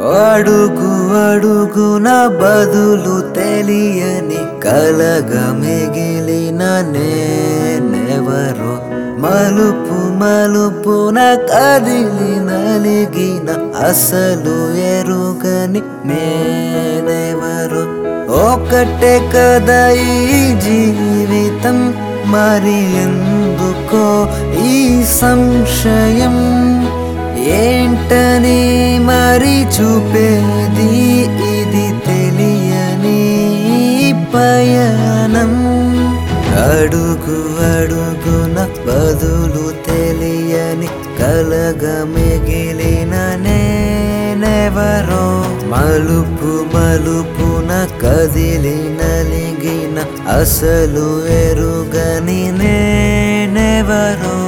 అడుగు అడుగున బదులు తెలియని కలగా మిగిలిన నేనెవరో మలుపు మలుపున కదిలి నలిగిన అసలు ఎరుగని నేనెవరు. ఒకటే కదా ఈ జీవితం మరి ఎందుకో ఈ సంశయం ఏంటని మరి చూపేది ఇది తెలియని పయనం అడుగు అడుగున బదులు తెలియని కలగ మిగిలిన నేనెవరో. మలుపు మలుపున కదిలి నలిగిన అసలు ఎరుగని నేనెవరో.